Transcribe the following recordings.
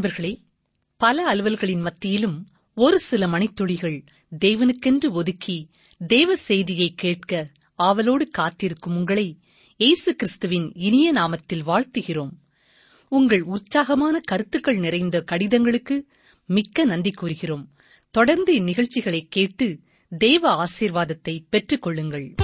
அன்பர்களே பல அலுவல்களின் மத்தியிலும் ஒரு சில மணித்துளிகள் தேவனுக்கென்று ஒதுக்கி தேவ செய்தியை கேட்க ஆவலோடு காத்திருக்கும் உங்களை இயேசு கிறிஸ்துவின் இனிய நாமத்தில் வாழ்த்துகிறோம். உங்கள் உற்சாகமான கருத்துக்கள் நிறைந்த கடிதங்களுக்கு மிக்க நன்றி கூறுகிறோம். தொடர்ந்து இந்நிகழ்ச்சிகளை கேட்டு தேவ ஆசீர்வாதத்தை பெற்றுக் கொள்ளுங்கள்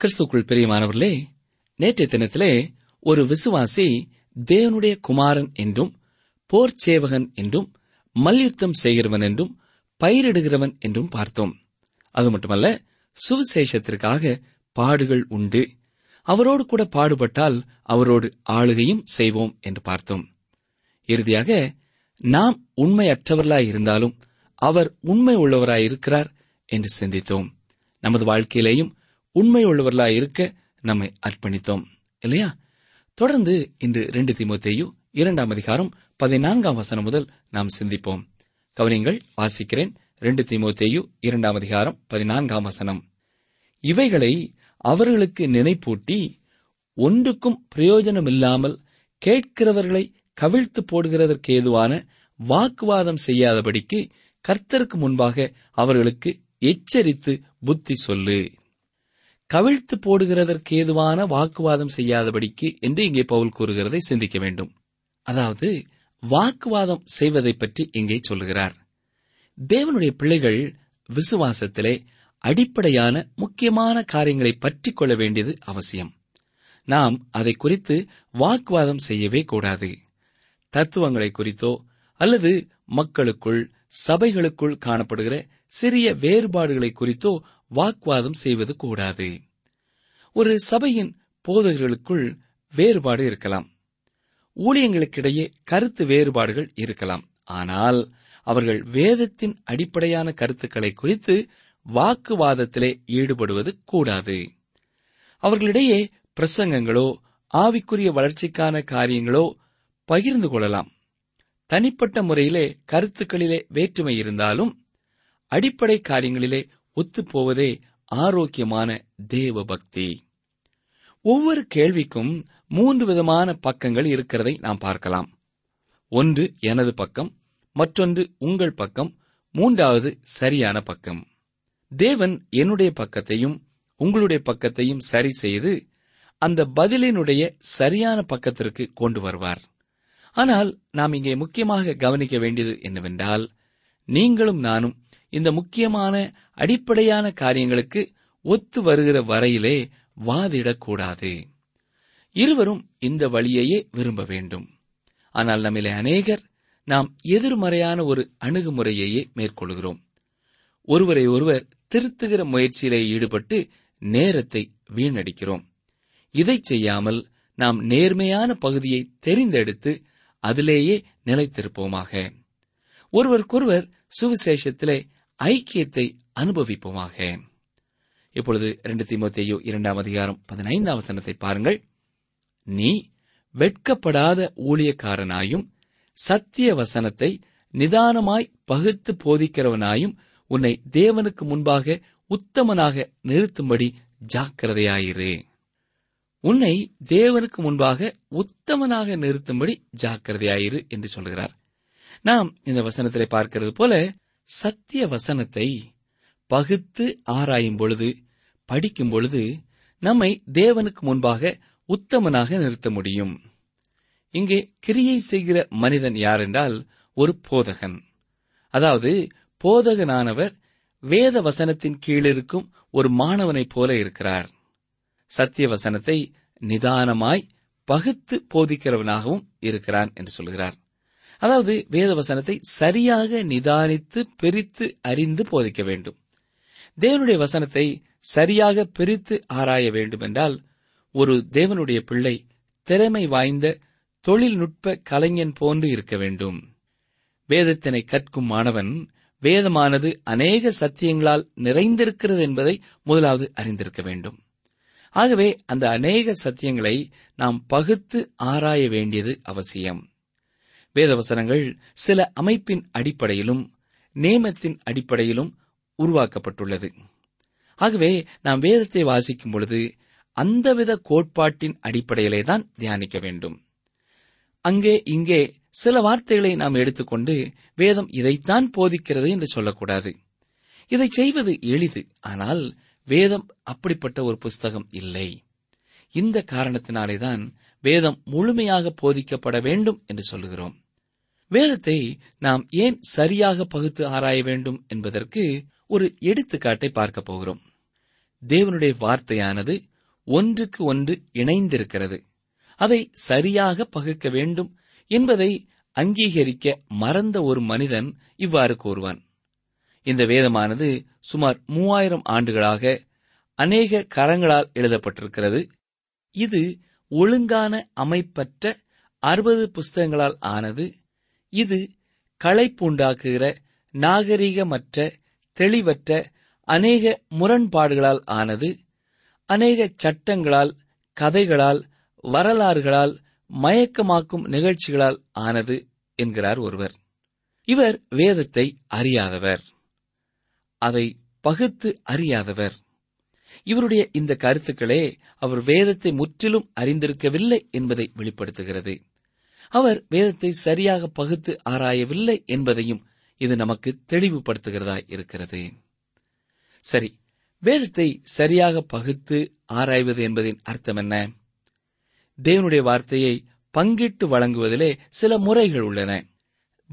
கிறிஸ்துக்குள் பிரியமானவர்களே நேற்றைய தினத்திலே ஒரு விசுவாசி தேவனுடைய குமாரன் என்றும் போர் சேவகன் என்றும் மல்யுத்தம் செய்கிறவன் என்றும் பயிரிடுகிறவன் என்றும் பார்த்தோம். அது மட்டுமல்ல சுவிசேஷத்திற்காக பாடுகள் உண்டு. அவரோடு கூட பாடுபட்டால் அவரோடு ஆளுகையும் செய்வோம் என்று பார்த்தோம். இறுதியாக நாம் உண்மையற்றவர்களாய் இருந்தாலும் அவர் உண்மை உள்ளவராய் இருக்கிறார் என்று சிந்தித்தோம். நமது வாழ்க்கையிலேயும் உண்மை உள்ளவர்களாய் இருக்க நம்மை அர்ப்பணித்தோம். இல்லையா? தொடர்ந்து இன்று ரெண்டு தீமோத்தேயு இரண்டாம் அதிகாரம் பதினான்காம் வசனம் முதல் நாம் சிந்திப்போம். கவனிங்கள் வாசிக்கிறேன். ரெண்டு தீமோத்தேயு இரண்டாம் அதிகாரம் பதினான்காம் வசனம். இவைகளை அவர்களுக்கு நினைப்பூட்டி ஒன்றுக்கும் பிரயோஜனமில்லாமல் கேட்கிறவர்களை கவிழ்த்து போடுகிறதற்கு ஏதுவான வாக்குவாதம் செய்யாதபடிக்கு கர்த்தருக்கு முன்பாக அவர்களுக்கு எச்சரித்து புத்தி சொல்லு. கவிழ்த்து போடுகிறதற்கு ஏதுவான வாக்குவாதம் செய்யாதபடிக்கு என்று இங்கே பவுல் கூறுகிறதை சிந்திக்க வேண்டும். அதாவது வாக்குவாதம் செய்வதை பற்றி இங்கே சொல்லுகிறார் தேவனுடைய பிள்ளைகள் விசுவாசத்திலே அடிப்படையான முக்கியமான காரியங்களை பற்றிக் கொள்ள வேண்டியது அவசியம். நாம் அதை குறித்து வாக்குவாதம் செய்யவே கூடாது. தத்துவங்களை குறித்தோ அல்லது மக்களுக்குள் சபைகளுக்குள் காணப்படுகிற சிறிய வேறுபாடுகளை குறித்தோ வாக்குவாதம் செய்வது கூடாது. ஒரு சபையின் போதகர்களுக்குள் வேறுபாடு இருக்கலாம். ஊழியங்களுக்கிடையே கருத்து வேறுபாடுகள் இருக்கலாம். ஆனால் அவர்கள் வேதத்தின் அடிப்படையான கருத்துக்களை குறித்து வாக்குவாதத்திலே ஈடுபடுவது கூடாது. அவர்களிடையே பிரசங்கங்களோ ஆவிக்குரிய வளர்ச்சிக்கான காரியங்களோ பகிர்ந்து கொள்ளலாம். தனிப்பட்ட முறையிலே கருத்துக்களிலே வேற்றுமை இருந்தாலும் அடிப்படை காரியங்களிலே ஒத்துப்போவதே ஆரோக்கியமான தேவ பக்தி ஒவ்வொரு கேள்விக்கும் மூன்று விதமான பக்கங்கள் இருக்கிறதை நாம் பார்க்கலாம். ஒன்று எனது பக்கம். மற்றொன்று உங்கள் பக்கம். மூன்றாவது சரியான பக்கம். தேவன் என்னுடைய பக்கத்தையும் உங்களுடைய பக்கத்தையும் சரி செய்து அந்த பதிலினுடைய சரியான பக்கத்திற்கு கொண்டு வருவார். ஆனால் நாம் இங்கே முக்கியமாக கவனிக்க வேண்டியது என்னவென்றால் நீங்களும் நானும் இந்த முக்கியமான அடிப்படையான காரியங்களுக்கு ஒத்து வருகிற வரையிலே வாதிடக்கூடாது. இருவரும் இந்த வழியையே விரும்ப வேண்டும். ஆனால் நம்மிலே அநேகர் நாம் எதிர்மறையான ஒரு அணுகுமுறையையே மேற்கொள்கிறோம். ஒருவரை ஒருவர் திருத்துகிற முயற்சியிலே ஈடுபட்டு நேரத்தை வீணடிக்கிறோம். இதை செய்யாமல் நாம் நேர்மையான பகுதியை தெரிந்தெடுத்து அதிலேயே நிலைத்திருப்போமாக. ஒருவருக்கொருவர் சுவிசேஷத்திலே ஐக்கியத்தை அனுபவிப்போமாக. இப்பொழுது இரண்டு திமுத்தையோ இரண்டாம் அதிகாரம் பதினைந்தாம் வசனத்தை பாருங்கள். நீ வெட்கப்படாத ஊழியக்காரனாயும் சத்திய வசனத்தை நிதானமாய் பகுத்து போதிக்கிறவனாயும் உன்னை தேவனுக்கு முன்பாக உத்தமனாக நிறுத்தும்படி ஜாக்கிரதையாயிரு. உன்னை தேவனுக்கு முன்பாக உத்தமனாக நிறுத்தும்படி ஜாக்கிரதையாயிரு என்று சொல்கிறார் நாம் இந்த வசனத்திலே பார்க்கிறது போல சத்திய வசனத்தை பகுத்து ஆராயும் பொழுது படிக்கும் பொழுது நம்மை தேவனுக்கு முன்பாக உத்தமனாக நிறுத்த முடியும். இங்கே கிரியை செய்கிற மனிதன் யாரென்றால் ஒரு போதகன். அதாவது போதகனானவர் வேத வசனத்தின் கீழிருக்கும் ஒரு மாணவனைப் போல இருக்கிறார். சத்திய வசனத்தை நிதானமாய் பகுத்து போதிக்கிறவனாகவும் இருக்கிறான் என்று சொல்கிறார். அதாவது வேத வசனத்தை சரியாக நிதானித்து பிரித்து அறிந்து போதிக்க வேண்டும். தேவனுடைய வசனத்தை சரியாக பிரித்து ஆராய வேண்டும் என்றால் ஒரு தேவனுடைய பிள்ளை திறமை வாய்ந்த தொழில்நுட்ப கலைஞன் போன்று இருக்க வேண்டும். வேதத்தினை கற்கும் மாணவன் வேதமானது அநேக சத்தியங்களால் நிறைந்திருக்கிறது என்பதை முதலாவது அறிந்திருக்க வேண்டும். ஆகவே அந்த அநேக சத்தியங்களை நாம் பகுத்து ஆராய வேண்டியது அவசியம். வேதவசனங்கள் சில அமைப்பின் அடிப்படையிலும் நேமத்தின் அடிப்படையிலும் உருவாக்கப்பட்டுள்ளது. ஆகவே நாம் வேதத்தை வாசிக்கும் பொழுது அந்தவித கோட்பாட்டின் அடிப்படையிலே தான் தியானிக்க வேண்டும். அங்கே இங்கே சில வார்த்தைகளை நாம் எடுத்துக்கொண்டு வேதம் இதைத்தான் போதிக்கிறது என்று சொல்லக்கூடாது. இதை செய்வது எளிது ஆனால் வேதம் அப்படிப்பட்ட ஒரு புஸ்தகம் இல்லை. இந்த காரணத்தினாலேதான் வேதம் முழுமையாக போதிக்கப்பட வேண்டும் என்று சொல்லுகிறோம். வேதத்தை நாம் ஏன் சரியாக பகுத்து ஆராய வேண்டும் என்பதற்கு ஒரு எடுத்துக்காட்டை பார்க்க போகிறோம். தேவனுடைய வார்த்தையானது ஒன்றுக்கு ஒன்று இணைந்திருக்கிறது. அதை சரியாக பகுக்க வேண்டும் என்பதை அங்கீகரிக்க மறந்த ஒரு மனிதன் இவ்வாறு கூறுவான். இந்த வேதமானது சுமார் மூவாயிரம் ஆண்டுகளாக அநேக கரங்களால் எழுதப்பட்டிருக்கிறது. இது ஒழுங்கான அமைப்பற்ற அறுபது புஸ்தகங்களால் ஆனது இது களைப்புண்டாக்குகிற நாகரிகமற்ற தெளிவற்ற அநேக முரண்பாடுகளால் ஆனது அநேக சட்டங்களால் கதைகளால் வரலாறுகளால் மயக்கமாக்கும் நிகழ்ச்சிகளால் ஆனது என்கிறார் ஒருவர். இவர் வேதத்தை அறியாதவர். அதை பகுத்து அறியாதவர். இவருடைய இந்த கருத்துக்களே அவர் வேதத்தை முற்றிலும் அறிந்திருக்கவில்லை என்பதை வெளிப்படுத்துகிறது. அவர் வேதத்தை சரியாக பகுத்து ஆராயவில்லை என்பதையும் இது நமக்கு தெளிவுபடுத்துகிறதா இருக்கிறது. சரி வேதத்தை சரியாக பகுத்து ஆராய்வது என்பதின் அர்த்தம் என்ன? தேவனுடைய வார்த்தையை பங்கிட்டு வழங்குவதிலே சில முறைகள் உள்ளன.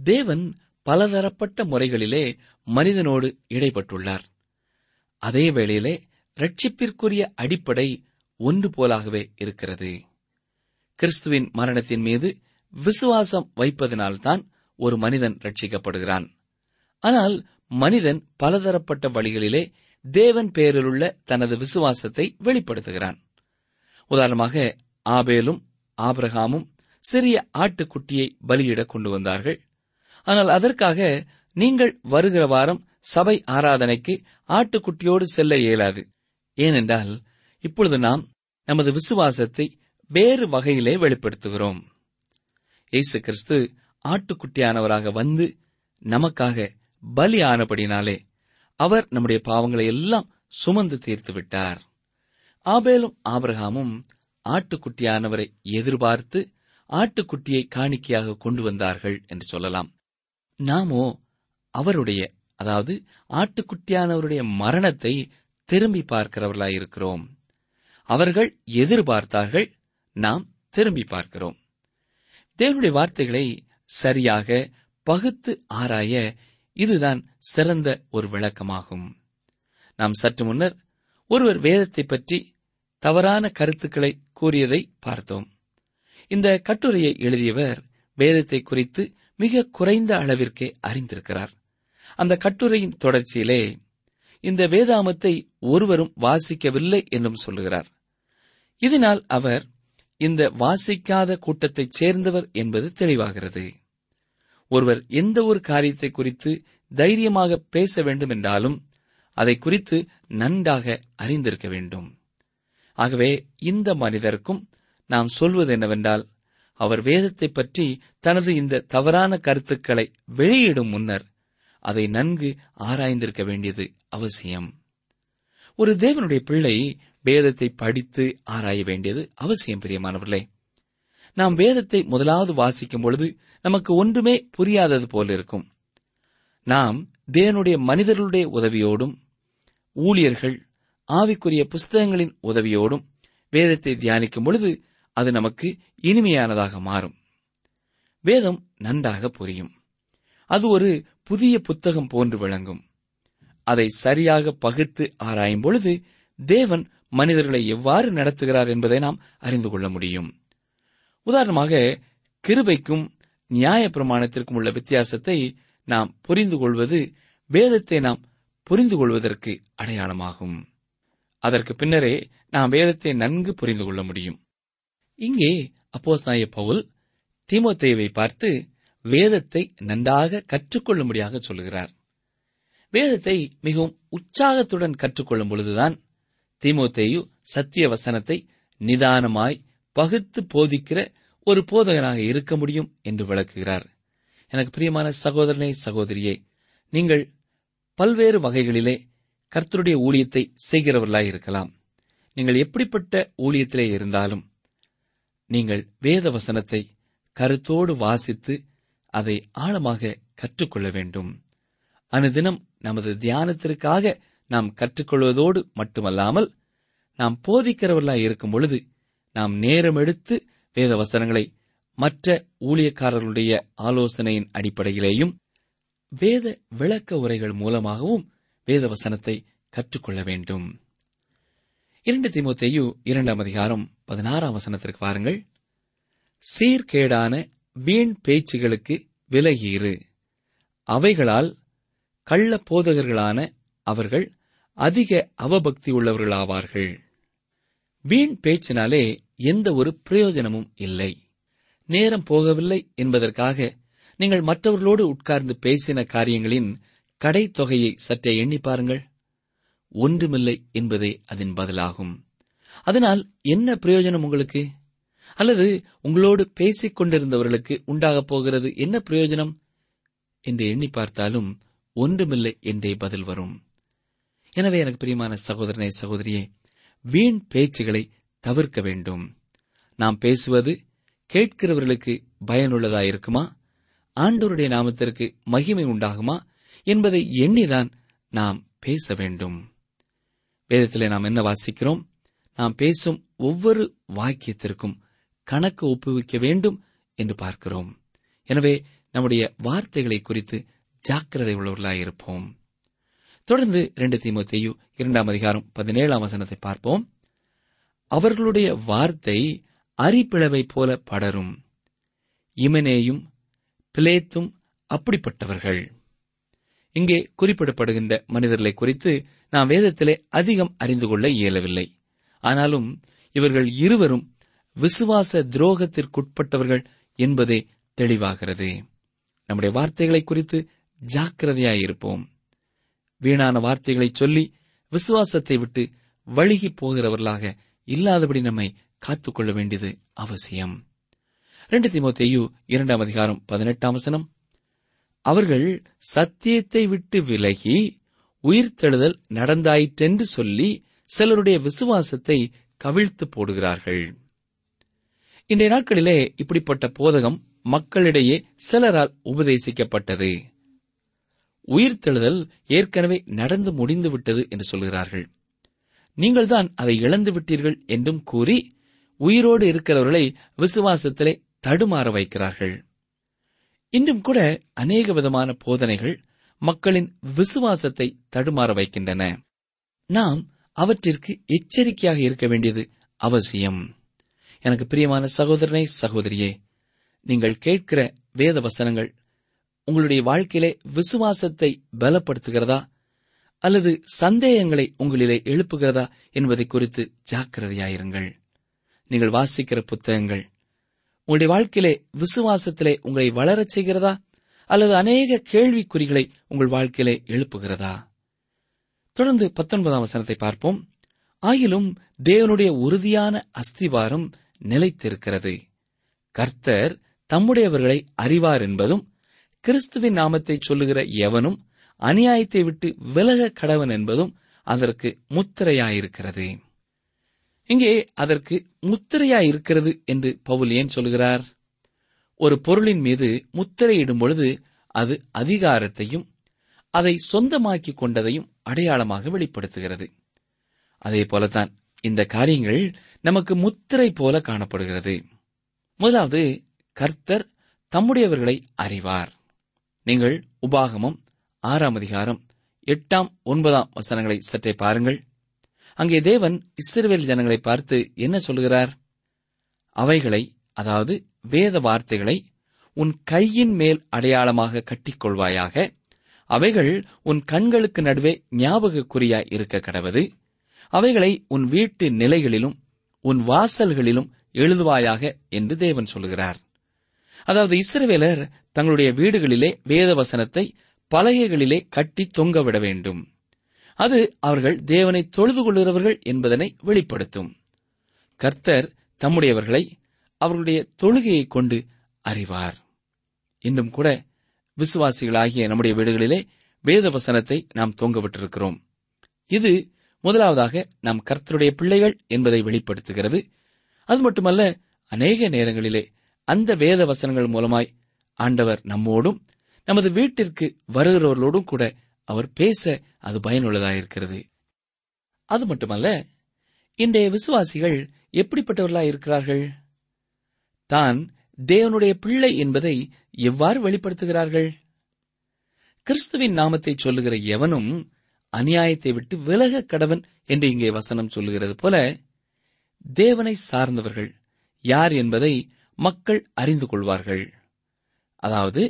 தேவன் பலதரப்பட்ட முறைகளிலே மனிதனோடு இடைப்பட்டுள்ளார். அதே வேளையிலே ரட்சிப்பிற்குரிய அடிப்படை ஒன்று போலாகவே இருக்கிறது. கிறிஸ்துவின் மரணத்தின் மீது விசுவாசம் வைப்பதனால்தான் ஒரு மனிதன் ரட்சிக்கப்படுகிறான் ஆனால் மனிதன் பலதரப்பட்ட வழிகளிலே தேவன் பெயரிலுள்ள தனது விசுவாசத்தை வெளிப்படுத்துகிறான். உதாரணமாக ஆபேலும் ஆபிரகாமும் சிறிய ஆட்டுக்குட்டியை பலியிட கொண்டு வந்தார்கள். ஆனால் அதற்காக நீங்கள் வருகிற வாரம் சபை ஆராதனைக்கு ஆட்டுக்குட்டியோடு செல்ல இயலாது. ஏனென்றால் இப்பொழுது நாம் நமது விசுவாசத்தை வேறு வகையிலே வெளிப்படுத்துகிறோம். இயேசு கிறிஸ்து ஆட்டுக்குட்டியானவராக வந்து நமக்காக பலியானபடினாலே அவர் நம்முடைய பாவங்களை எல்லாம் சுமந்து தீர்த்து விட்டார். ஆபேலும் ஆபிரகாமும் ஆட்டுக்குட்டியானவரை எதிர்பார்த்து ஆட்டுக்குட்டியை காணிக்கையாக கொண்டு வந்தார்கள் என்று சொல்லலாம். நாமோ அவருடைய அதாவது ஆட்டுக்குட்டியானவருடைய மரணத்தை திரும்பி பார்க்கிறவர்களாயிருக்கிறோம் அவர்கள் எதிர்பார்த்தார்கள் நாம் திரும்பி பார்க்கிறோம். தேவனுடைய வார்த்தைகளை சரியாக பகுத்து ஆராய இதுதான் சிறந்த ஒரு விளக்கமாகும். நாம் சற்று முன்னர் ஒருவர் வேதத்தை பற்றி தவறான கருத்துக்களை கூறியதை பார்த்தோம். இந்த கட்டுரையை எழுதியவர் வேதத்தை குறித்து மிக குறைந்த அளவிற்கே அறிந்திருக்கிறார். அந்த கட்டுரையின் தொடர்ச்சியிலே இந்த வேதாமத்தை ஒருவரும் வாசிக்கவில்லை என்றும் சொல்லுகிறார். இதனால் அவர் இந்த வாசிக்காத கூட்டத்தைச் சேர்ந்தவர் என்பது தெளிவாகிறது. ஒருவர் எந்த ஒரு காரியத்தை குறித்து தைரியமாக பேச வேண்டும் என்றாலும் அதை குறித்து நன்றாக அறிந்திருக்க வேண்டும். ஆகவே இந்த மனிதருக்கும் நாம் சொல்வது என்னவென்றால் அவர் வேதத்தை பற்றி தனது இந்த தவறான கருத்துக்களை வெளியிடும் முன்னர் அதை நன்கு ஆராய்ந்திருக்க வேண்டியது அவசியம். ஒரு தேவனுடைய பிள்ளை வேதத்தை படித்து ஆராய வேண்டியது அவசியம் பிரியமானவர்களே. நாம் வேதத்தை முதலாவது வாசிக்கும் பொழுது நமக்கு ஒன்றுமே புரியாதது போல இருக்கும். நாம் தேவனுடைய மனிதர்களுடைய உதவியோடும் ஊழியர்கள் ஆவிக்குரிய புஸ்தகங்களின் உதவியோடும் வேதத்தை தியானிக்கும் பொழுது அது நமக்கு இனிமையானதாக மாறும். வேதம் நன்றாக புரியும். அது ஒரு புதிய புத்தகம் போன்று விளங்கும். அதை சரியாக பகுத்து ஆராயும் பொழுது தேவன் மனிதர்களை எவ்வாறு நடத்துகிறார் என்பதை நாம் அறிந்து கொள்ள முடியும். உதாரணமாக கிருபைக்கும் நியாய பிரமாணத்திற்கும் உள்ள வித்தியாசத்தை நாம் புரிந்து கொள்வது வேதத்தை நாம் புரிந்து கொள்வதற்கு அடையாளமாகும். அதற்கு பின்னரே நாம் வேதத்தை நன்கு புரிந்து கொள்ள முடியும். இங்கே அப்போஸ்தாய பவுல் திமுத்தேவை பார்த்து வேதத்தை நன்றாக கற்றுக்கொள்ளும்படியாக சொல்கிறார் வேதத்தை மிகவும் உற்சாகத்துடன் கற்றுக்கொள்ளும் பொழுதுதான் தீமோத்தேயு சத்திய வசனத்தை நிதானமாய் பகுத்து போதிக்கிற ஒரு போதகனாக இருக்க முடியும் என்று விளக்குகிறார். எனக்கு பிரியமான சகோதரனே சகோதரியே நீங்கள் பல்வேறு வகைகளிலே கர்த்தருடைய ஊழியத்தை செய்கிறவர்களாய் இருக்கலாம். நீங்கள் எப்படிப்பட்ட ஊழியத்திலே இருந்தாலும் நீங்கள் வேத வசனத்தை கருத்தோடு வாசித்து அதை ஆழமாக கற்றுக்கொள்ள வேண்டும். அனுதினம் நமது தியானத்திற்காக நாம் கற்றுக்கொள்வதோடு மட்டுமல்லாமல் நாம் போதிக்கிறவர்களாய் இருக்கும் பொழுது நாம் நேரம் எடுத்து வேத வசனங்களை மற்ற ஊழியக்காரர்களுடைய ஆலோசனையின் அடிப்படையிலேயும் வேத விளக்க உரைகள் மூலமாகவும் வேத வசனத்தை கற்றுக்கொள்ள வேண்டும். இரண்டு திமுத்தையு இரண்டாம் அதிகாரம் பதினாறாம் வசனத்திற்கு வாருங்கள். சீர்கேடான வீண் பேச்சுகளுக்கு விலகியிரு அவைகளால் கள்ள போதகர்களான அவர்கள் அதிக அவபக்தி உள்ளவர்களாவார்கள். வீண் பேச்சினாலே எந்த ஒரு பிரயோஜனமும் இல்லை. நேரம் போகவில்லை என்பதற்காக நீங்கள் மற்றவர்களோடு உட்கார்ந்து பேசின காரியங்களின் கடைத்தொகையை சற்றே எண்ணி பாருங்கள். ஒன்றுமில்லை என்பதே அதன் பதிலாகும். அதனால் என்ன பிரயோஜனம் உங்களுக்கு? அல்லது உங்களோடு பேசிக் கொண்டிருந்தவர்களுக்கு உண்டாகப் போகிறது என்ன பிரயோஜனம்? என்று எண்ணி பார்த்தாலும் ஒன்றுமில்லை என்றே பதில் வரும். எனவே எனக்கு பிரியமான சகோதரனே சகோதரியே வீண் பேச்சுகளை தவிர்க்க வேண்டும். நாம் பேசுவது கேட்கிறவர்களுக்கு பயனுள்ளதாயிருக்குமா? ஆண்டோருடைய நாமத்திற்கு மகிமை உண்டாகுமா? என்பதை எண்ணிதான் நாம் பேச வேண்டும். வேதத்திலே நாம் என்ன வாசிக்கிறோம்? நாம் பேசும் ஒவ்வொரு வாக்கியத்திற்கும் கணக்கு ஒப்புவிக்க வேண்டும் என்று பார்க்கிறோம். எனவே நம்முடைய வார்த்தைகளை குறித்து ஜாக்கிரதை உள்ளவர்களாயிருப்போம் தொடர்ந்து இரண்டு தீமோத்தேயு இரண்டாம் அதிகாரம் பதினேழாம் வசனத்தை பார்ப்போம். அவர்களுடைய வார்த்தை அரிப்பிளவை போல படரும். இமனேயும் பிளேத்தும் அப்படிப்பட்டவர்கள். இங்கே குறிப்பிடப்படுகின்ற மனிதர்களை குறித்து நாம் வேதத்திலே அதிகம் அறிந்து கொள்ள இயலவில்லை. ஆனாலும் இவர்கள் இருவரும் விசுவாச துரோகத்திற்குட்பட்டவர்கள் என்பதே தெளிவாகிறது. நம்முடைய வார்த்தைகளை குறித்து ஜாக்கிரதையாயிருப்போம் வீணான வார்த்தைகளை சொல்லி விசுவாசத்தை விட்டு வழுகி போகிறவர்களாக இல்லாதபடி நம்மை காத்துக்கொள்ள வேண்டியது அவசியம். ரெண்டு திமுத்தையு இரண்டாம் அதிகாரம் பதினெட்டாம் வசனம். அவர்கள் சத்தியத்தை விட்டு விலகி உயிர்த்தெழுதல் நடந்தாயிற்றென்று சொல்லி சிலருடைய விசுவாசத்தை கவிழ்த்து போடுகிறார்கள். இன்றைய நாட்களிலே இப்படிப்பட்ட போதகம் மக்களிடையே சிலரால் உபதேசிக்கப்பட்டது. உயிர்த்தெழுதல் ஏற்கனவே நடந்து முடிந்துவிட்டது என்று சொல்கிறார்கள். நீங்கள்தான் அதை இழந்து விட்டீர்கள் என்றும் கூறி உயிரோடு இருக்கிறவர்களை விசுவாசத்திலே தடுமாற வைக்கிறார்கள். இன்றும் கூட அநேக விதமான போதனைகள் மக்களின் விசுவாசத்தை தடுமாற வைக்கின்றன. நாம் அவற்றிற்கு எச்சரிக்கையாக இருக்க வேண்டியது அவசியம். எனக்கு பிரியமான சகோதரனை சகோதரியே நீங்கள் கேட்கிற வேத வசனங்கள் உங்களுடைய வாழ்க்கையிலே விசுவாசத்தை பலப்படுத்துகிறதா? அல்லது சந்தேகங்களை உங்களிலே எழுப்புகிறதா என்பதை குறித்து ஜாக்கிரதையாயிருங்கள். நீங்கள் வாசிக்கிற புத்தகங்கள் உங்களுடைய வாழ்க்கையிலே விசுவாசத்திலே உங்களை வளரச் செய்கிறதா? அல்லது அநேக கேள்விக்குறிகளை உங்கள் வாழ்க்கையிலே எழுப்புகிறதா? தொடர்ந்து பத்தொன்பதாம் வசனத்தை பார்ப்போம். ஆயிலும் தேவனுடைய உறுதியான அஸ்திவாரம் நிலைத்திருக்கிறது. கர்த்தர் தம்முடையவர்களை அறிவார் என்பதும் கிறிஸ்துவின் நாமத்தை சொல்லுகிற எவனும் அநியாயத்தை விட்டு விலக கடவன் என்பதும் அதற்கு முத்திரையாயிருக்கிறது. இங்கே அதற்கு முத்திரையாயிருக்கிறது என்று பவுல் ஏன் சொல்கிறார்? ஒரு பொருளின் மீது முத்திரையிடும் பொழுது அது அதிகாரத்தையும் அதை சொந்தமாக்கிக் கொண்டதையும் அடையாளமாக வெளிப்படுத்துகிறது. அதே போலத்தான் இந்த காரியங்கள் நமக்கு முத்திரை போல காணப்படுகிறது. முதலாவது கர்த்தர் தம்முடையவர்களை அறிவார். நீங்கள் உபாகமம் ஆறாம் அதிகாரம் எட்டாம் ஒன்பதாம் வசனங்களை சற்றே பாருங்கள். அங்கே தேவன் இஸ்ரவேல் ஜனங்களை பார்த்து என்ன சொல்கிறார் அவைகளை அதாவது வேத வார்த்தைகளை உன் கையின் மேல் அடையாளமாக கட்டிக்கொள்வாயாக. அவைகள் உன் கண்களுக்கு நடுவே ஞாபக குறியாய் இருக்க கடவது. அவைகளை உன் வீட்டு நிலைகளிலும் உன் வாசல்களிலும் எழுதுவாயாக என்று தேவன் சொல்கிறார் அதாவது இஸ்ரவேலர் தங்களுடைய வீடுகளிலே வேத வசனத்தை பலகைகளிலே கட்டி தொங்கவிட வேண்டும். அது அவர்கள் தேவனை தொழுது கொள்கிறவர்கள் என்பதனை வெளிப்படுத்தும். கர்த்தர் தம்முடையவர்களை அவர்களுடைய தொழுகையை கொண்டு அறிவார். இன்றும் கூட விசுவாசிகளாகிய நம்முடைய வீடுகளிலே வேத வசனத்தை நாம் தொங்கவிட்டிருக்கிறோம் இது முதலாவதாக நாம் கர்த்தருடைய பிள்ளைகள் என்பதை வெளிப்படுத்துகிறது. அது மட்டுமல்ல அநேக நேரங்களிலே அந்த வேத வசனங்கள் மூலமாய் ஆண்டவர் நம்மோடும் நமது வீட்டிற்கு வருகிறவர்களோடும் கூட அவர் பேச அது பயனுள்ளதாயிருக்கிறது. அது மட்டுமல்ல இன்றைய விசுவாசிகள் எப்படிப்பட்டவர்களாய் இருக்கிறார்கள்? தான் தேவனுடைய பிள்ளை என்பதை எவ்வாறு வெளிப்படுத்துகிறார்கள்? கிறிஸ்துவின் நாமத்தை சொல்லுகிற எவனும் அநியாயத்தை விட்டு விலக கடவன் என்று இங்கே வசனம் சொல்லுகிறது போல தேவனை சார்ந்தவர்கள் யார் என்பதை மக்கள் அறிந்து கொள்வார்கள். அதாவது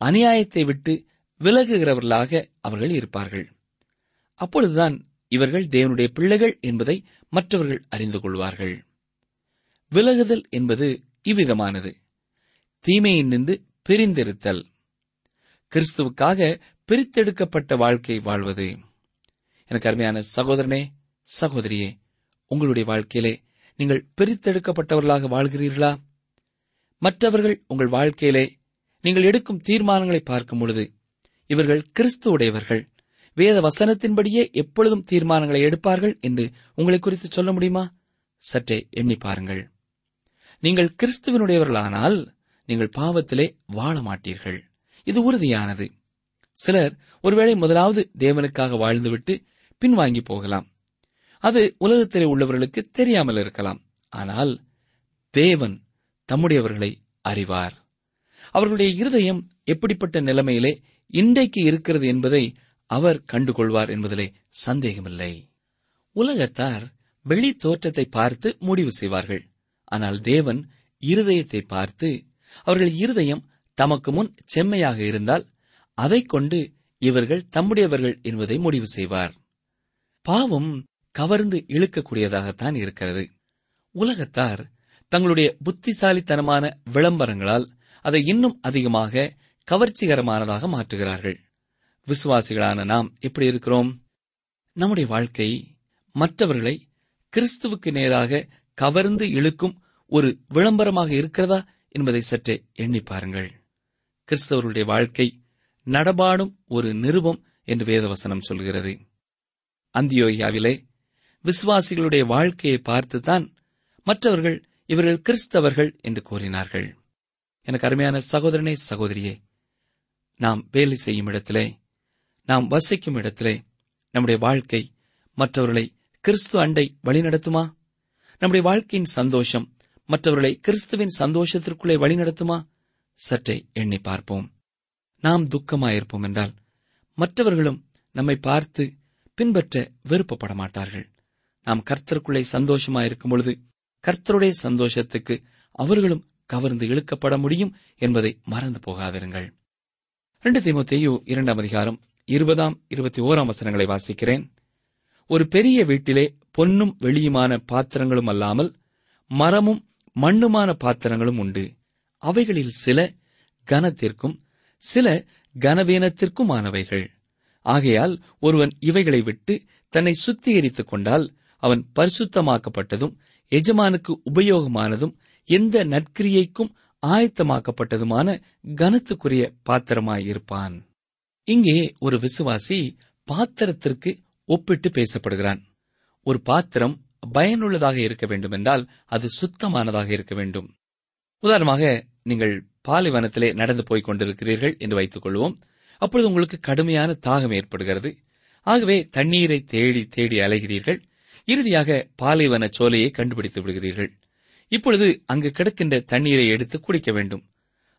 அநியாயத்தை விட்டு விலகுகிறவர்களாக அவர்கள் இருப்பார்கள். அப்பொழுதுதான் இவர்கள் தேவனுடைய பிள்ளைகள் என்பதை மற்றவர்கள் அறிந்து கொள்வார்கள். விலகுதல் என்பது இவ்விதமானது. தீமையின் நின்று பிரிந்திருத்தல் கிறிஸ்துவுக்காக பிரித்தெடுக்கப்பட்ட வாழ்க்கை வாழ்வது. எனக்கு அருமையான சகோதரனே சகோதரியே உங்களுடைய வாழ்க்கையிலே நீங்கள் பிரித்தெடுக்கப்பட்டவர்களாக வாழ்கிறீர்களா? மற்றவர்கள் உங்கள் வாழ்க்கையிலே நீங்கள் எடுக்கும் தீர்மானங்களை பார்க்கும் பொழுது இவர்கள் கிறிஸ்துவுடையவர்கள். வேத வசனத்தின்படியே எப்பொழுதும் தீர்மானங்களை எடுப்பார்கள் என்று உங்களை குறித்து சொல்ல முடியுமா? சற்றே எண்ணி பாருங்கள். நீங்கள் கிறிஸ்துவனுடையவர்களானால் நீங்கள் பாவத்திலே வாழ மாட்டீர்கள். இது உறுதியானது. சிலர் ஒருவேளை முதலாவது தேவனுக்காக வாழ்ந்துவிட்டு பின்வாங்கி போகலாம். அது உலகத்திலே உள்ளவர்களுக்கு தெரியாமல் இருக்கலாம். ஆனால் தேவன் தம்முடையவர்களை அறிவார். அவர்களுடைய இருதயம் எப்படிப்பட்ட நிலைமையிலே இன்றைக்கு இருக்கிறது என்பதை அவர் கண்டுகொள்வார் என்பதிலே சந்தேகமில்லை. உலகத்தார் வெளி தோற்றத்தை பார்த்து முடிவு செய்வார்கள். ஆனால் தேவன் இருதயத்தை பார்த்து அவர்கள் இருதயம் தமக்கு முன் செம்மையாக இருந்தால் அதைக் கொண்டு இவர்கள் தம்முடையவர்கள் என்பதை முடிவு செய்வார். பாவம் கவர்ந்து இழுக்கக்கூடியதாகத்தான் இருக்கிறது. உலகத்தார் தங்களுடைய புத்திசாலித்தனமான விளம்பரங்களால் அதை இன்னும் அதிகமாக கவர்ச்சிகரமானதாக மாற்றுகிறார்கள். விசுவாசிகளான நாம் எப்படி இருக்கிறோம்? நம்முடைய வாழ்க்கை மற்றவர்களை கிறிஸ்துவுக்கு நேராக கவர்ந்து இழுக்கும் ஒரு விளம்பரமாக இருக்கிறதா என்பதை சற்றே எண்ணி பாருங்கள். கிறிஸ்தவர்களுடைய வாழ்க்கை நடபாடும் ஒரு நிருபம் என்று வேதவசனம் சொல்கிறது. அந்தியோயாவிலே விசுவாசிகளுடைய வாழ்க்கையை பார்த்துதான் மற்றவர்கள் இவர்கள் கிறிஸ்தவர்கள் என்று கூறினார்கள். எனக்கு அருமையான சகோதரனே சகோதரியே நாம் வேலை செய்யும் இடத்திலே நாம் வசிக்கும் இடத்திலே நம்முடைய வாழ்க்கை மற்றவர்களை கிறிஸ்து அண்டை வழிநடத்துமா? நம்முடைய வாழ்க்கையின் சந்தோஷம் மற்றவர்களை கிறிஸ்துவின் சந்தோஷத்திற்குள்ளே வழிநடத்துமா? சற்றே எண்ணி பார்ப்போம். நாம் துக்கமாயிருப்போம் என்றால் மற்றவர்களும் நம்மை பார்த்து பின்பற்ற விருப்பப்பட மாட்டார்கள் நாம் கர்த்தருக்குள்ளே சந்தோஷமாயிருக்கும் பொழுது கர்த்தருடைய சந்தோஷத்துக்கு அவர்களும் கவர்ந்து இழுக்கப்பட முடியும் என்பதை மறந்து போகாதிருங்கள். ரெண்டு தீமோத்தேயு இரண்டாம் அதிகாரம் இருபதாம் இருபத்தி ஓராம் வசனங்களை வாசிக்கிறேன். ஒரு பெரிய வீட்டிலே பொன்னும் வெளியுமான பாத்திரங்களும் அல்லாமல் மரமும் மண்ணுமான பாத்திரங்களும் உண்டு. அவைகளில் சில கனத்திற்கும் சில கனவீனத்திற்குமானவைகள். ஆகையால் ஒருவன் இவைகளை விட்டு தன்னை சுத்திகரித்துக் கொண்டால் அவன் பரிசுத்தமாக்கப்பட்டதும் எஜமானுக்கு உபயோகமானதும் எந்த நற்கிரியைக்கும் ஆயத்தமாக்கப்பட்டதுமான கனத்துக்குரிய பாத்திரமாயிருப்பான். இங்கே ஒரு விசுவாசி பாத்திரத்திற்கு ஒப்பிட்டு பேசப்படுகிறான். ஒரு பாத்திரம் பயனுள்ளதாக இருக்க வேண்டுமென்றால் அது சுத்தமானதாக இருக்க வேண்டும். உதாரணமாக நீங்கள் பாலைவனத்திலே நடந்து போய்க் கொண்டிருக்கிறீர்கள் என்று வைத்துக் கொள்வோம். அப்பொழுது உங்களுக்கு கடுமையான தாகம் ஏற்படுகிறது. ஆகவே தண்ணீரை தேடி தேடி அலைகிறீர்கள். இறுதியாக பாலைவன சோலையை கண்டுபிடித்து விடுகிறீர்கள். இப்பொழுது அங்கு கிடக்கின்ற தண்ணீரை எடுத்து குடிக்க வேண்டும்.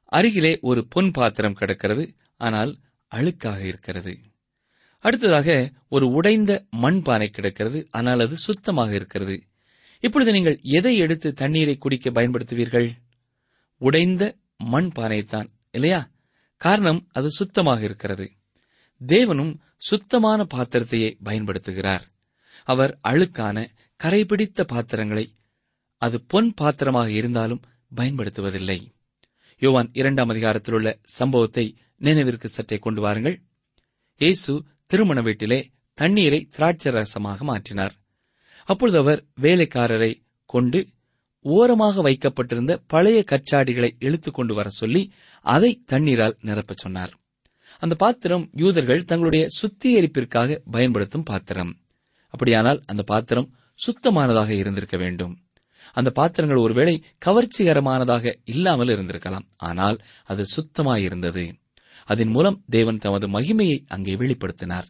அருகிலே ஒரு பொன் பாத்திரம் கிடக்கிறது. ஆனால் அழுக்காக இருக்கிறது. அடுத்ததாக ஒரு உடைந்த மண்பானை கிடக்கிறது. ஆனால் அது சுத்தமாக இருக்கிறது. இப்பொழுது நீங்கள் எதை எடுத்து தண்ணீரை குடிக்க பயன்படுத்துவீர்கள்? உடைந்த மண் பானைத்தான் இல்லையா? காரணம் அது சுத்தமாக இருக்கிறது. தேவனும் சுத்தமான பாத்திரத்தையே பயன்படுத்துகிறார். அவர் அழுக்கான கரைபிடித்த பாத்திரங்களை அது பொன் பாத்திரமாக இருந்தாலும் பயன்படுத்துவதில்லை. யோவான் இரண்டாம் அதிகாரத்தில் உள்ள சம்பவத்தை நினைவிற்கு சற்றே கொண்டு வாருங்கள். இயேசு திருமண வீட்டிலே தண்ணீரை திராட்சரசமாக மாற்றினார். அப்பொழுது அவர் வேலைக்காரரை கொண்டு ஓரமாக வைக்கப்பட்டிருந்த பழைய கச்சாடிகளை இழுத்துக் கொண்டு வர சொல்லி அதை தண்ணீரால் நிரப்பச் சொன்னார். அந்த பாத்திரம் யூதர்கள் தங்களுடைய சுத்திகரிப்பிற்காக பயன்படுத்தும் பாத்திரம். அப்படியானால் அந்த பாத்திரம் சுத்தமானதாக இருந்திருக்க வேண்டும். அந்த பாத்திரங்கள் ஒருவேளை கவர்ச்சிகரமானதாக இல்லாமல் இருந்திருக்கலாம். ஆனால் அது சுத்தமாயிருந்தது. அதன் மூலம் தேவன் தமது மகிமையை அங்கே வெளிப்படுத்தினார்.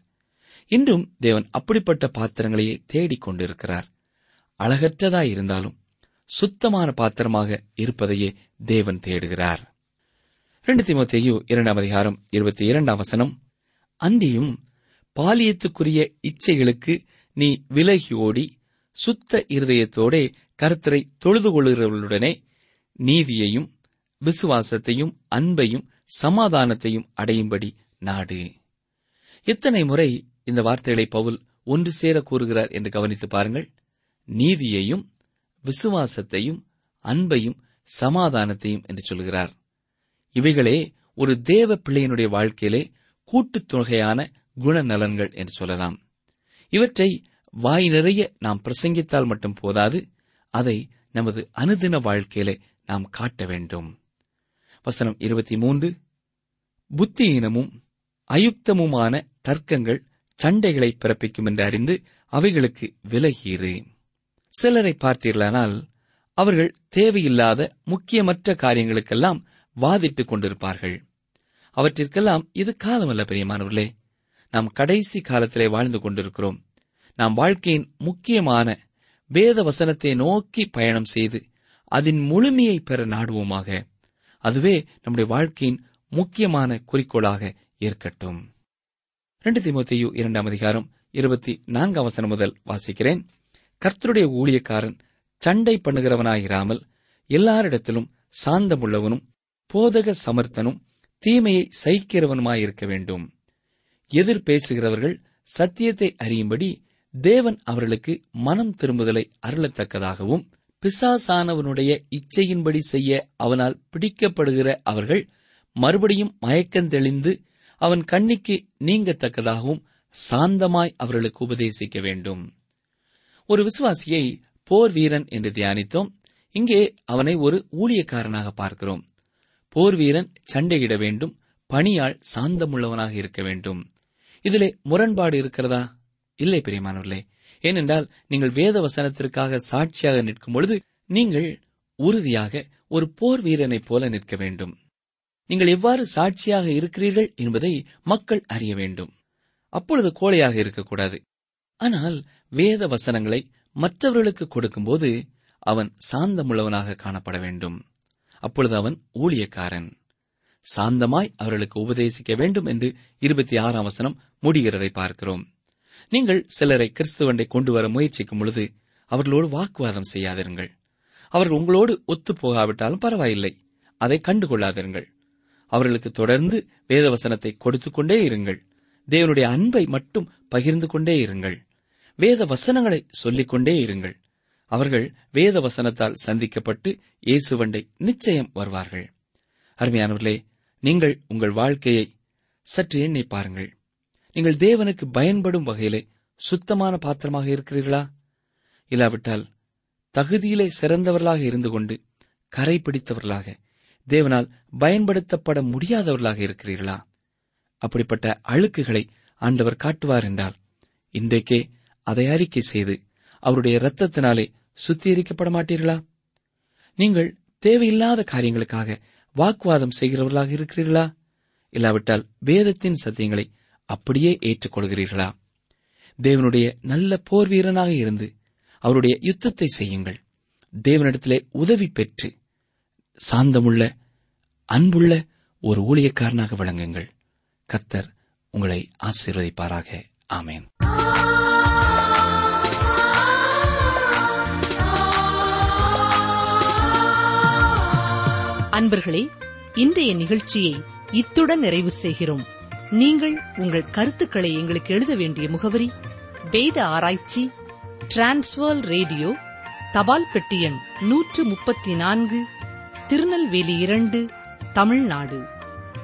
இன்றும் தேவன் அப்படிப்பட்ட பாத்திரங்களையே தேடிக் கொண்டிருக்கிறார். அழகற்றதாயிருந்தாலும் சுத்தமான பாத்திரமாக இருப்பதையே தேவன் தேடுகிறார். ரெண்டு திமுத்தையு இரண்டாம் அதிகாரம் இருபத்தி இரண்டாம் வசனம். அந்தியும் பாலியத்துக்குரிய இச்சைகளுக்கு நீ விலகி ஓடி சுத்த இருதயத்தோடே கருத்தரை தொழுது கொள்கிறவர்களுடனே நீதியையும் விசுவாசத்தையும் அன்பையும் சமாதானத்தையும் அடையும்படி நாடு. எத்தனை முறை இந்த வார்த்தைகளை பவுல் ஒன்று சேர கூறுகிறார் என்று கவனித்து பாருங்கள். நீதியையும் விசுவாசத்தையும் அன்பையும் சமாதானத்தையும் என்று சொல்கிறார். இவைகளே ஒரு தேவ பிள்ளையினுடைய வாழ்க்கையிலே கூட்டுத் தொகையான குணநலன்கள் என்று சொல்லலாம். இவற்றை வாய் நிறைய நாம் பிரசங்கித்தால் மட்டும் போதாது அதை நமது அனுதின வாழ்க்கையிலே நாம் காட்ட வேண்டும். வசனம் இருபத்தி மூன்று புத்தியீனமும் அயுக்தமுமான தர்க்கங்கள் சண்டைகளை பிறப்பிக்கும் என்று அறிந்து அவைகளுக்கு விலகீரு. சிலரை பார்த்தீர்களானால் அவர்கள் தேவையில்லாத முக்கியமற்ற காரியங்களுக்கெல்லாம் வாதிட்டுக் கொண்டிருப்பார்கள். அவற்றிற்கெல்லாம் இது காலமல்ல பிரியமானவர்களே. நாம் கடைசி காலத்திலே வாழ்ந்து கொண்டிருக்கிறோம். நாம் வாழ்க்கையின் முக்கியமான வேத வசனத்தை நோக்கி பயணம் செய்து அதன் முழுமையை பெற நாடுவோமாக. அதுவே நம்முடைய வாழ்க்கையின் முக்கியமான குறிக்கோளாக இருக்கட்டும் ரெண்டு திமுத்தையு இரண்டாம் அதிகாரம் இருபத்தி நான்காம் வசனம் முதல் வாசிக்கிறேன். கர்த்தருடைய ஊழியக்காரன் சண்டை பண்ணுகிறவனாயிராமல் எல்லாரிடத்திலும் சாந்தமுள்ளவனும் போதக சமர்த்தனும் தீமையை சகிக்கிறவனுமாயிருக்க வேண்டும். எதிர் பேசுகிறவர்கள் சத்தியத்தை அறியும்படி தேவன் அவர்களுக்கு மனம் திரும்புதலை அருளத்தக்கதாகவும் பிசாசானவனுடைய இச்சையின்படி செய்ய அவனால் பிடிக்கப்படுகிற அவர்கள் மறுபடியும் மயக்கந்தெளிந்து அவன் கண்ணிக்கு நீங்கத்தக்கதாகவும் சாந்தமாய் அவர்களுக்கு உபதேசிக்க வேண்டும். ஒரு விசுவாசியை போர் வீரன் என்று தியானித்தோம். இங்கே அவனை ஒரு ஊழியக்காரனாக பார்க்கிறோம். போர் வீரன் சண்டையிட வேண்டும் பணியால் சாந்தமுள்ளவனாக இருக்க வேண்டும். இதிலே முரண்பாடு இருக்கிறதா? இல்லை பிரியமானவர்களே. ஏனென்றால் நீங்கள் வேத வசனத்திற்காக சாட்சியாக நிற்கும் பொழுது நீங்கள் உறுதியாக ஒரு போர் வீரனைப் போல நிற்க வேண்டும். நீங்கள் எவ்வாறு சாட்சியாக இருக்கிறீர்கள் என்பதை மக்கள் அறிய வேண்டும். அப்பொழுது கோழையாக இருக்கக்கூடாது. ஆனால் வேத வசனங்களை மற்றவர்களுக்கு கொடுக்கும்போது அவன் சாந்தமுள்ளவனாக காணப்பட வேண்டும். அப்பொழுது அவன் ஊழியக்காரன். சாந்தமாய் அவர்களுக்கு உபதேசிக்க வேண்டும் என்று இருபத்தி ஆறாம் வசனம் முடிகிறதை பார்க்கிறோம். நீங்கள் சிலரை கிறிஸ்துவண்டை கொண்டு வர முயற்சிக்கும் பொழுது அவர்களோடு வாக்குவாதம் செய்யாதிருங்கள். அவர்கள் உங்களோடு ஒத்துப் போகாவிட்டாலும் பரவாயில்லை. அதை கண்டுகொள்ளாதிருங்கள். அவர்களுக்கு தொடர்ந்து வேதவசனத்தை கொடுத்துக் கொண்டே இருங்கள். தேவனுடைய அன்பை மட்டும் பகிர்ந்து கொண்டே இருங்கள். வேத வசனங்களை சொல்லிக் கொண்டே இருங்கள். அவர்கள் வேத வசனத்தால் சந்திக்கப்பட்டு இயேசுவண்டை நிச்சயம் வருவார்கள். அருமையானவர்களே நீங்கள் உங்கள் வாழ்க்கையை சற்று எண்ணி பாருங்கள். நீங்கள் தேவனுக்கு பயன்படும் வகையிலே சுத்தமான பாத்திரமாக இருக்கிறீர்களா? இல்லாவிட்டால் தகுதியிலே சிறந்தவர்களாக இருந்து கொண்டு கரை பிடித்தவர்களாக தேவனால் பயன்படுத்தப்பட முடியாதவர்களாக இருக்கிறீர்களா? அப்படிப்பட்ட அழுக்குகளை ஆண்டவர் காட்டுவார் என்றால் இன்றைக்கே அதை அறிக்கை செய்து அவருடைய இரத்தத்தினாலே சுத்திகரிக்கப்பட மாட்டீர்களா? நீங்கள் தேவையில்லாத காரியங்களுக்காக வாக்குவாதம் செய்கிறவர்களாக இருக்கிறீர்களா? இல்லாவிட்டால் வேதத்தின் சத்தியங்களை அப்படியே ஏற்றுக்கொள்கிறீர்களா? தேவனுடைய நல்ல போர் வீரனாக இருந்து அவருடைய யுத்தத்தை செய்யுங்கள். தேவனிடத்திலே உதவி பெற்று சாந்தமுள்ள அன்புள்ள ஒரு ஊழியக்காரனாக விளங்குங்கள். கத்தர் உங்களை ஆசீர்வதிப்பாராக. ஆமேன். அன்பர்களே இன்றைய நிகழ்ச்சியை இத்துடன் நிறைவு செய்கிறோம். நீங்கள் உங்கள் கருத்துக்களை எங்களுக்கு எழுத வேண்டிய முகவரி வேத ஆராய்ச்சி டிரான்ஸ்வர் ரேடியோ தபால் பெட்டி எண் நூற்று முப்பத்தி நான்கு திருநெல்வேலி இரண்டு தமிழ்நாடு.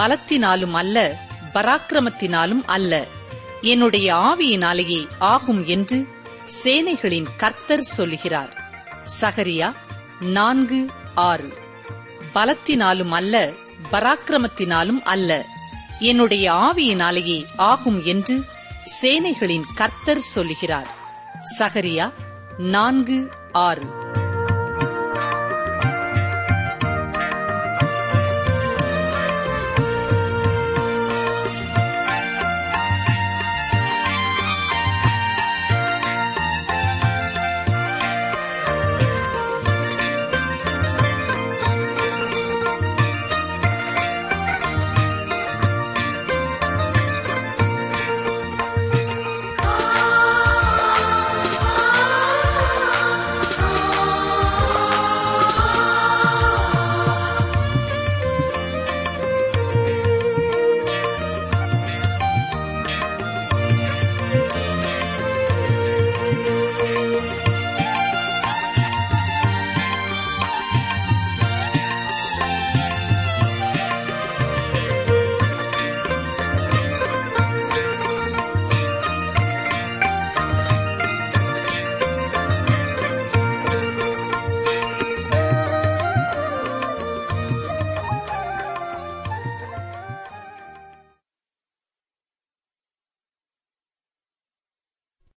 பலத்தினாலும் அல்ல பராக்கிரமத்தினாலும் அல்ல. என்னுடைய ஆவியினாலேயே ஆகும் என்று சேனைகளின் கர்த்தர் சொல்லுகிறார். சகரியா நான்கு ஆறு. பலத்தினாலும் அல்ல பராக்கிரமத்தினாலும் அல்ல. என்னுடைய ஆவியினாலேயே ஆகும் என்று சேனைகளின் கர்த்தர் சொல்லுகிறார். சகரியா நான்கு ஆறு.